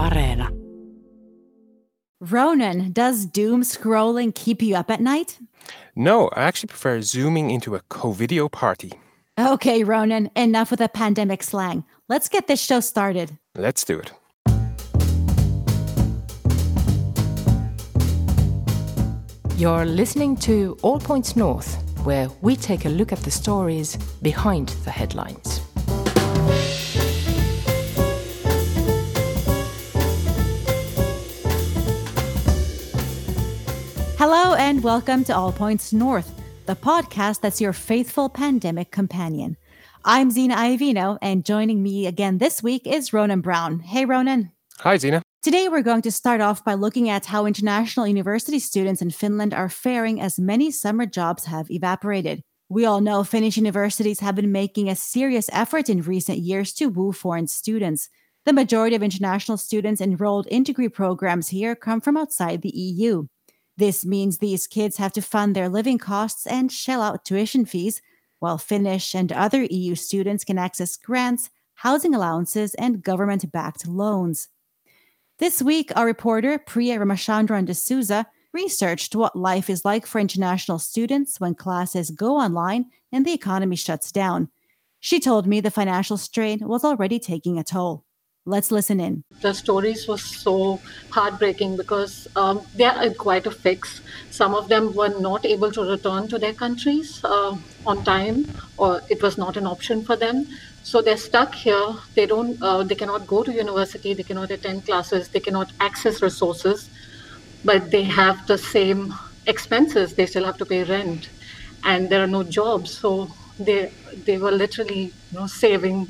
Areena. Ronan, does doom scrolling keep you up at night? No, I actually prefer zooming into a co-video party. Okay, Ronan, enough with the pandemic slang. Let's get this show started. Let's do it. You're listening to All Points North, where we take a look at the stories behind the headlines. Hello, and welcome to All Points North, the podcast that's your faithful pandemic companion. I'm Zena Iovino, and joining me again this week is Ronan Brown. Hey, Ronan. Hi, Zena. Today, we're going to start off by looking at how international university students in Finland are faring as many summer jobs have evaporated. We all know Finnish universities have been making a serious effort in recent years to woo foreign students. The majority of international students enrolled in degree programs here come from outside the EU. This means these kids have to fund their living costs and shell out tuition fees, while Finnish and other EU students can access grants, housing allowances, and government backed loans. This week, our reporter, Priya Ramachandran D'Souza, researched what life is like for international students when classes go online and the economy shuts down. She told me the financial strain was already taking a toll. Let's listen in. The stories were so heartbreaking because um, they are quite a fix. Some of them were not able to return to their countries uh, on time, or it was not an option for them. So they're stuck here. They don't. Uh, they cannot go to university. They cannot attend classes. They cannot access resources, but they have the same expenses. They still have to pay rent, and there are no jobs. So they they were literally you know saving,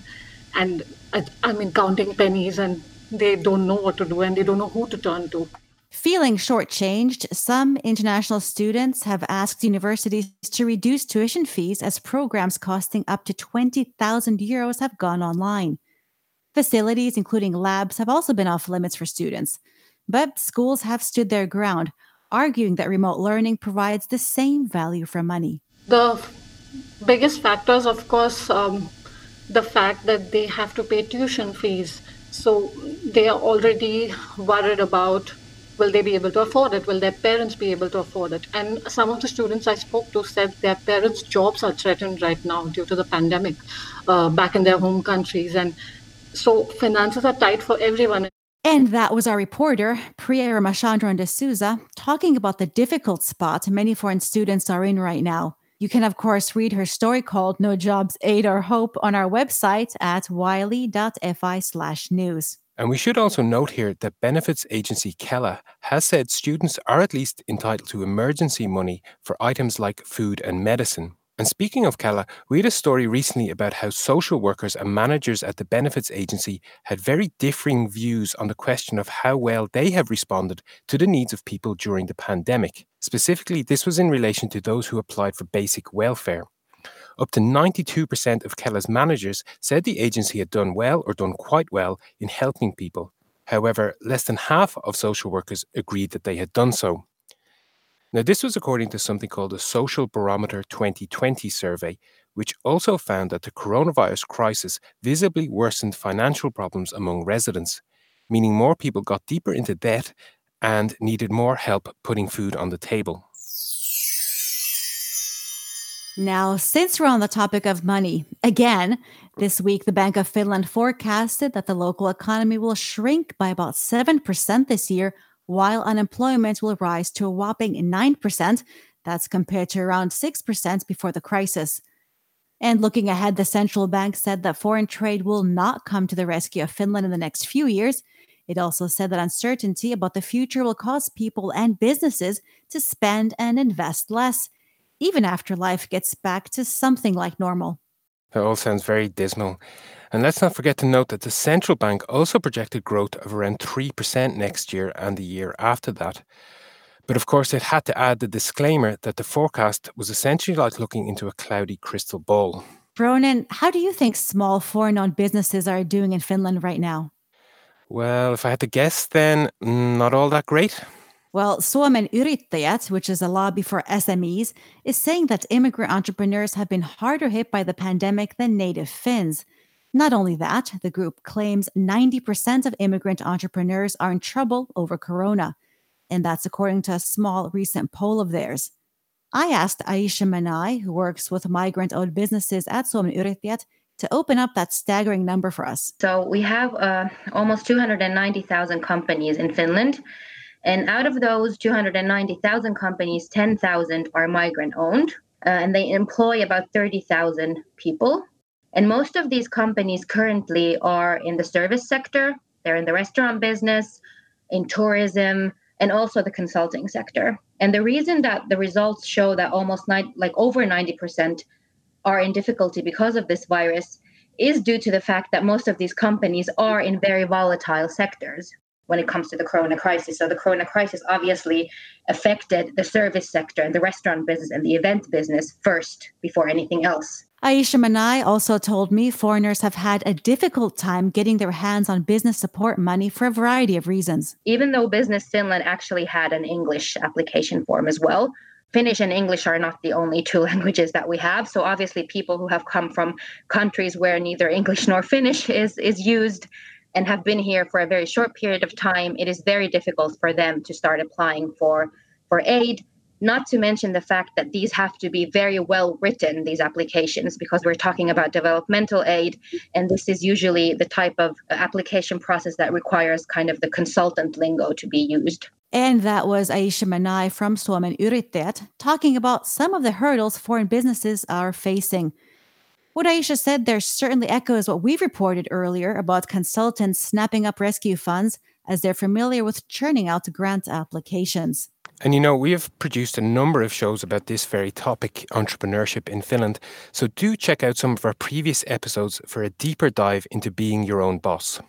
and I, I mean counting pennies, and they don't know what to do, and they don't know who to turn to. Feeling shortchanged, some international students have asked universities to reduce tuition fees as programs costing up to 20,000 euros have gone online. Facilities, including labs, have also been off limits for students. But schools have stood their ground, arguing that remote learning provides the same value for money. The biggest factors, of course, um, the fact that they have to pay tuition fees. So they are already worried about will they be able to afford it? Will their parents be able to afford it? And some of the students I spoke to said their parents' jobs are threatened right now due to the pandemic uh, back in their home countries. And so finances are tight for everyone. And that was our reporter, Priya Ramachandran D'Souza, talking about the difficult spot many foreign students are in right now. You can, of course, read her story called No Jobs, Aid, or Hope on our website at yle.fi slash news. And we should also note here that benefits agency Kela has said students are at least entitled to emergency money for items like food and medicine. And speaking of Kela, we had a story recently about how social workers and managers at the benefits agency had very differing views on the question of how well they have responded to the needs of people during the pandemic. Specifically, this was in relation to those who applied for basic welfare. Up to 92% of Kela's managers said the agency had done well or done quite well in helping people. However, less than half of social workers agreed that they had done so. Now, this was according to something called the Social Barometer 2020 survey, which also found that the coronavirus crisis visibly worsened financial problems among residents, meaning more people got deeper into debt and needed more help putting food on the table. Now, since we're on the topic of money, again, this week the Bank of Finland forecasted that the local economy will shrink by about 7% this year, while unemployment will rise to a whopping 9%. That's compared to around 6% before the crisis. And looking ahead, the central bank said that foreign trade will not come to the rescue of Finland in the next few years. It also said that uncertainty about the future will cause people and businesses to spend and invest less even after life gets back to something like normal. That all sounds very dismal. And let's not forget to note that the central bank also projected growth of around 3% next year and the year after that. But of course, it had to add the disclaimer that the forecast was essentially like looking into a cloudy crystal ball. Ronan, how do you think small foreign owned businesses are doing in Finland right now? Well, if I had to guess, then mm, not all that great. Well, Suomen Yrittäjät, which is a lobby for SMEs, is saying that immigrant entrepreneurs have been harder hit by the pandemic than native Finns. Not only that, the group claims 90% of immigrant entrepreneurs are in trouble over corona. And that's according to a small recent poll of theirs. I asked Aisha Manai, who works with migrant owned businesses at Suomen Yrittäjät, to open up that staggering number for us. So we have uh, almost 290,000 companies in Finland. And out of those 290,000 companies, 10,000 are migrant owned, uh, and they employ about 30,000 people. And most of these companies currently are in the service sector, they're in the restaurant business, in tourism, and also the consulting sector. And the reason that the results show that almost nine, like over 90% are in difficulty because of this virus is due to the fact that most of these companies are in very volatile sectors when it comes to the corona crisis. So the corona crisis obviously affected the service sector and the restaurant business and the event business first before anything else. Aisha Manai also told me foreigners have had a difficult time getting their hands on business support money for a variety of reasons. Even though Business Finland actually had an English application form as well, Finnish and English are not the only two languages that we have. So obviously people who have come from countries where neither English nor Finnish is is used and have been here for a very short period of time, it is very difficult for them to start applying for for aid not to mention the fact that these have to be very well written, these applications, because we're talking about developmental aid. And this is usually the type of uh, application process that requires kind of the consultant lingo to be used. And that was Aisha Manai from Suomen Yrittäjät talking about some of the hurdles foreign businesses are facing. What Aisha said there certainly echoes what we've reported earlier about consultants snapping up rescue funds as they're familiar with churning out grant applications. And you know, we have produced a number of shows about this very topic, entrepreneurship in Finland. So do check out some of our previous episodes for a deeper dive into being your own boss.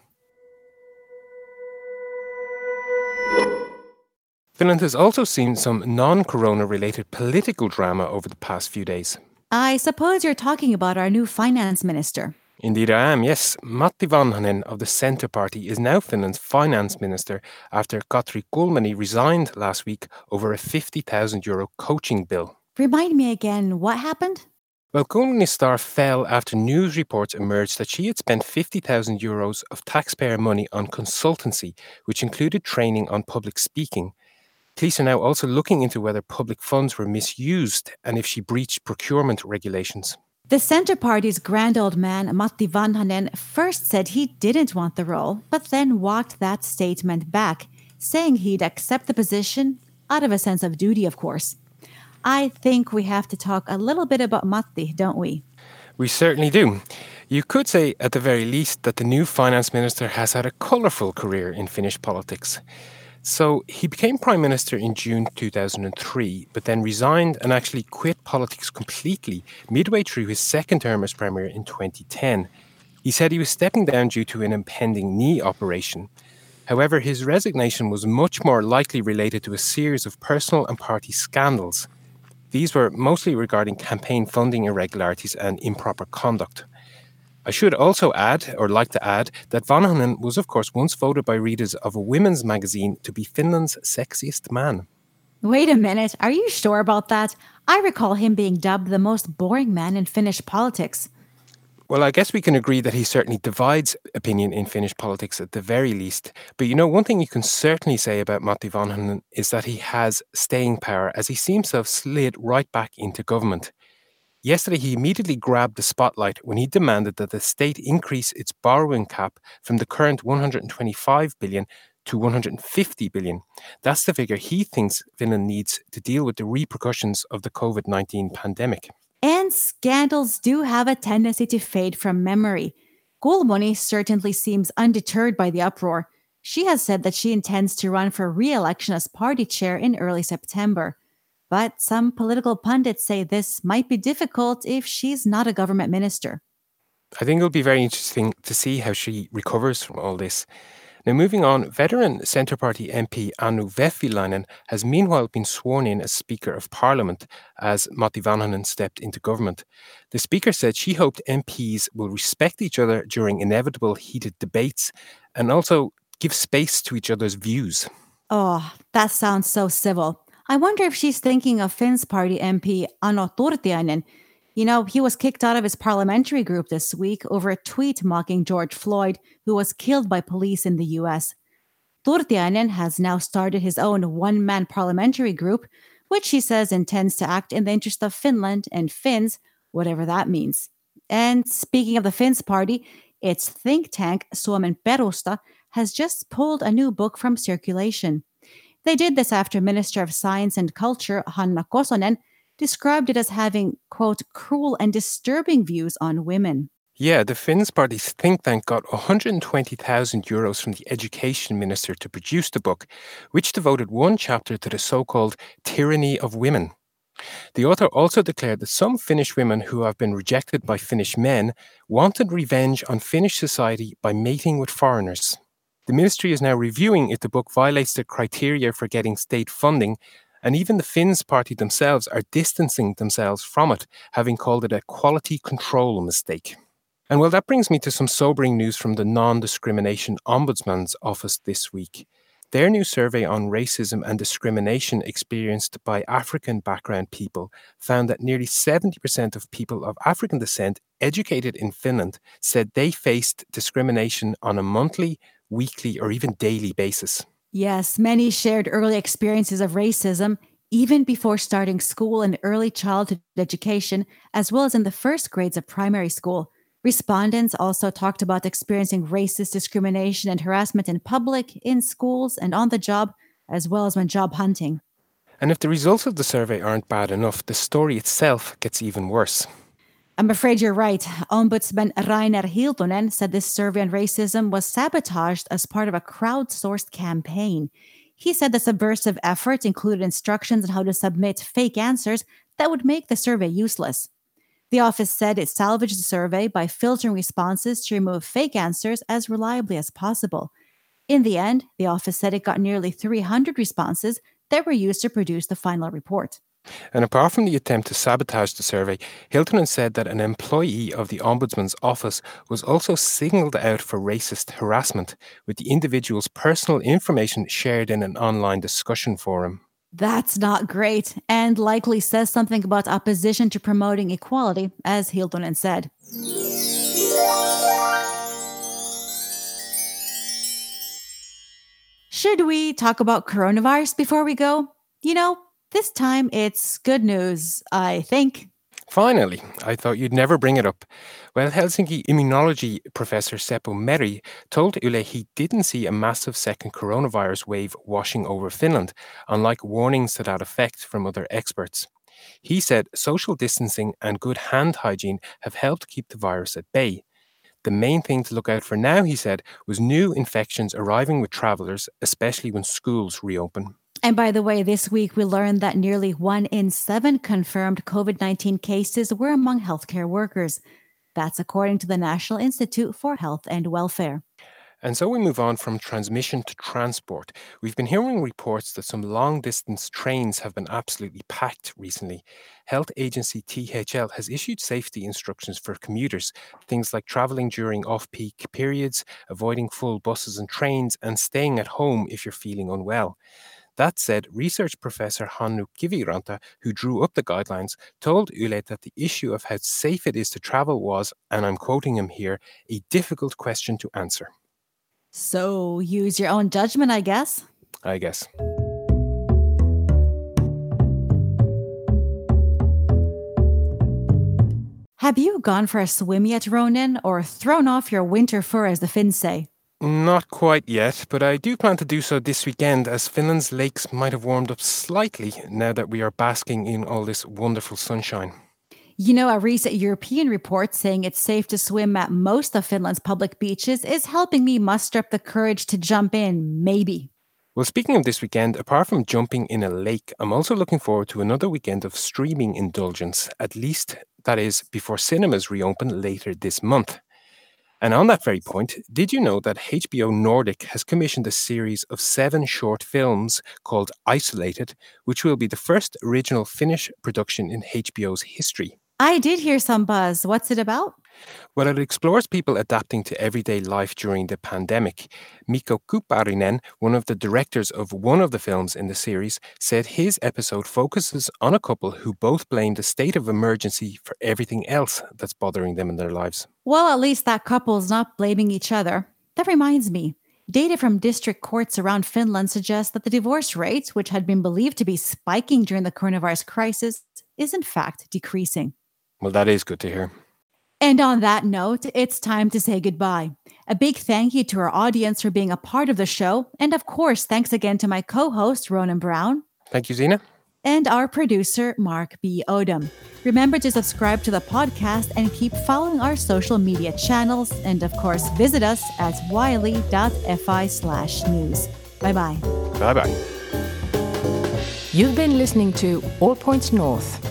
Finland has also seen some non corona related political drama over the past few days. I suppose you're talking about our new finance minister. Indeed, I am, yes. Matti Vanhanen of the Centre Party is now Finland's finance minister after Katri Kulmuni resigned last week over a 50,000 euro coaching bill. Remind me again, what happened? Well, Kulmuni's star fell after news reports emerged that she had spent 50,000 euros of taxpayer money on consultancy, which included training on public speaking. Police are now also looking into whether public funds were misused and if she breached procurement regulations. The Centre Party's grand old man, Matti Vanhanen, first said he didn't want the role, but then walked that statement back, saying he'd accept the position out of a sense of duty, of course. I think we have to talk a little bit about Matti, don't we? We certainly do. You could say, at the very least, that the new finance minister has had a colourful career in Finnish politics. So he became Prime Minister in June 2003, but then resigned and actually quit politics completely midway through his second term as Premier in 2010. He said he was stepping down due to an impending knee operation. However, his resignation was much more likely related to a series of personal and party scandals. These were mostly regarding campaign funding irregularities and improper conduct. I should also add, or like to add, that Vanhanen was, of course, once voted by readers of a women's magazine to be Finland's sexiest man. Wait a minute, are you sure about that? I recall him being dubbed the most boring man in Finnish politics. Well, I guess we can agree that he certainly divides opinion in Finnish politics at the very least. But you know, one thing you can certainly say about Matti Vanhanen is that he has staying power as he seems to have slid right back into government. Yesterday, he immediately grabbed the spotlight when he demanded that the state increase its borrowing cap from the current 125 billion to 150 billion. That's the figure he thinks Finland needs to deal with the repercussions of the COVID 19 pandemic. And scandals do have a tendency to fade from memory. Kulmuni certainly seems undeterred by the uproar. She has said that she intends to run for re election as party chair in early September. But some political pundits say this might be difficult if she's not a government minister. I think it'll be very interesting to see how she recovers from all this. Now, moving on, veteran Centre Party MP Anu Vehviläinen has meanwhile been sworn in as Speaker of Parliament as Matti Vanhanen stepped into government. The Speaker said she hoped MPs will respect each other during inevitable heated debates and also give space to each other's views. Oh, that sounds so civil. I wonder if she's thinking of Finn's party MP Ano Turtiainen. You know, he was kicked out of his parliamentary group this week over a tweet mocking George Floyd, who was killed by police in the US. Turtiainen has now started his own one man parliamentary group, which he says intends to act in the interest of Finland and Finns, whatever that means. And speaking of the Finns party, its think tank, Suomen Perusta, has just pulled a new book from circulation. They did this after Minister of Science and Culture, Hanna Kosonen, described it as having, quote, cruel and disturbing views on women. Yeah, the Finns Party's think tank got 120,000 euros from the education minister to produce the book, which devoted one chapter to the so called tyranny of women. The author also declared that some Finnish women who have been rejected by Finnish men wanted revenge on Finnish society by mating with foreigners. The ministry is now reviewing if the book violates the criteria for getting state funding and even the Finns party themselves are distancing themselves from it, having called it a quality control mistake. And well, that brings me to some sobering news from the Non Discrimination Ombudsman's office this week. Their new survey on racism and discrimination experienced by African background people found that nearly 70% of people of African descent educated in Finland said they faced discrimination on a monthly, weekly, or even daily basis. Yes, many shared early experiences of racism, even before starting school and early childhood education, as well as in the first grades of primary school. Respondents also talked about experiencing racist discrimination and harassment in public, in schools, and on the job, as well as when job hunting. And if the results of the survey aren't bad enough, the story itself gets even worse. I'm afraid you're right. Ombudsman Rainer Hiltunen said this survey on racism was sabotaged as part of a crowdsourced campaign. He said the subversive effort included instructions on how to submit fake answers that would make the survey useless. The office said it salvaged the survey by filtering responses to remove fake answers as reliably as possible. In the end, the office said it got nearly 300 responses that were used to produce the final report. And apart from the attempt to sabotage the survey, Hiltunen said that an employee of the Ombudsman's office was also singled out for racist harassment, with the individual's personal information shared in an online discussion forum. That's not great, and likely says something about opposition to promoting equality, as Hiltunen said. Should we talk about coronavirus before we go? You know, this time it's good news, I think. Finally, I thought you'd never bring it up. Well, Helsinki immunology professor Seppo Meri told Yle he didn't see a massive second coronavirus wave washing over Finland, unlike warnings to that effect from other experts. He said social distancing and good hand hygiene have helped keep the virus at bay. The main thing to look out for now, he said, was new infections arriving with travellers, especially when schools reopen. And by the way, this week we learned that nearly one in seven confirmed COVID 19 cases were among healthcare workers. That's according to the National Institute for Health and Welfare. And so we move on from transmission to transport. We've been hearing reports that some long distance trains have been absolutely packed recently. Health agency THL has issued safety instructions for commuters, things like travelling during off peak periods, avoiding full buses and trains, and staying at home if you're feeling unwell. That said, research professor Hannu Kiviranta, who drew up the guidelines, told Yle that the issue of how safe it is to travel was, and I'm quoting him here, a difficult question to answer. So use your own judgment, I guess. I guess. Have you gone for a swim yet, Ronan, or thrown off your winter fur, as the Finns say? Not quite yet, but I do plan to do so this weekend as Finland's lakes might have warmed up slightly now that we are basking in all this wonderful sunshine. You know, a recent European report saying it's safe to swim at most of Finland's public beaches is helping me muster up the courage to jump in, maybe. Well, speaking of this weekend, apart from jumping in a lake, I'm also looking forward to another weekend of streaming indulgence, at least that is before cinemas reopen later this month. And on that very point, did you know that HBO Nordic has commissioned a series of seven short films called Isolated, which will be the first original Finnish production in HBO's history? I did hear some buzz. What's it about? Well, it explores people adapting to everyday life during the pandemic. Mikko Kuparinen, one of the directors of one of the films in the series, said his episode focuses on a couple who both blame the state of emergency for everything else that's bothering them in their lives. Well, at least that couple's not blaming each other. That reminds me. Data from district courts around Finland suggests that the divorce rate, which had been believed to be spiking during the coronavirus crisis, is in fact decreasing. Well, that is good to hear. And on that note, it's time to say goodbye. A big thank you to our audience for being a part of the show. And of course, thanks again to my co host, Ronan Brown. Thank you, Zena. And our producer, Mark B. Odom. Remember to subscribe to the podcast and keep following our social media channels. And of course, visit us at yle.fi slash news. Bye bye. Bye bye. You've been listening to All Points North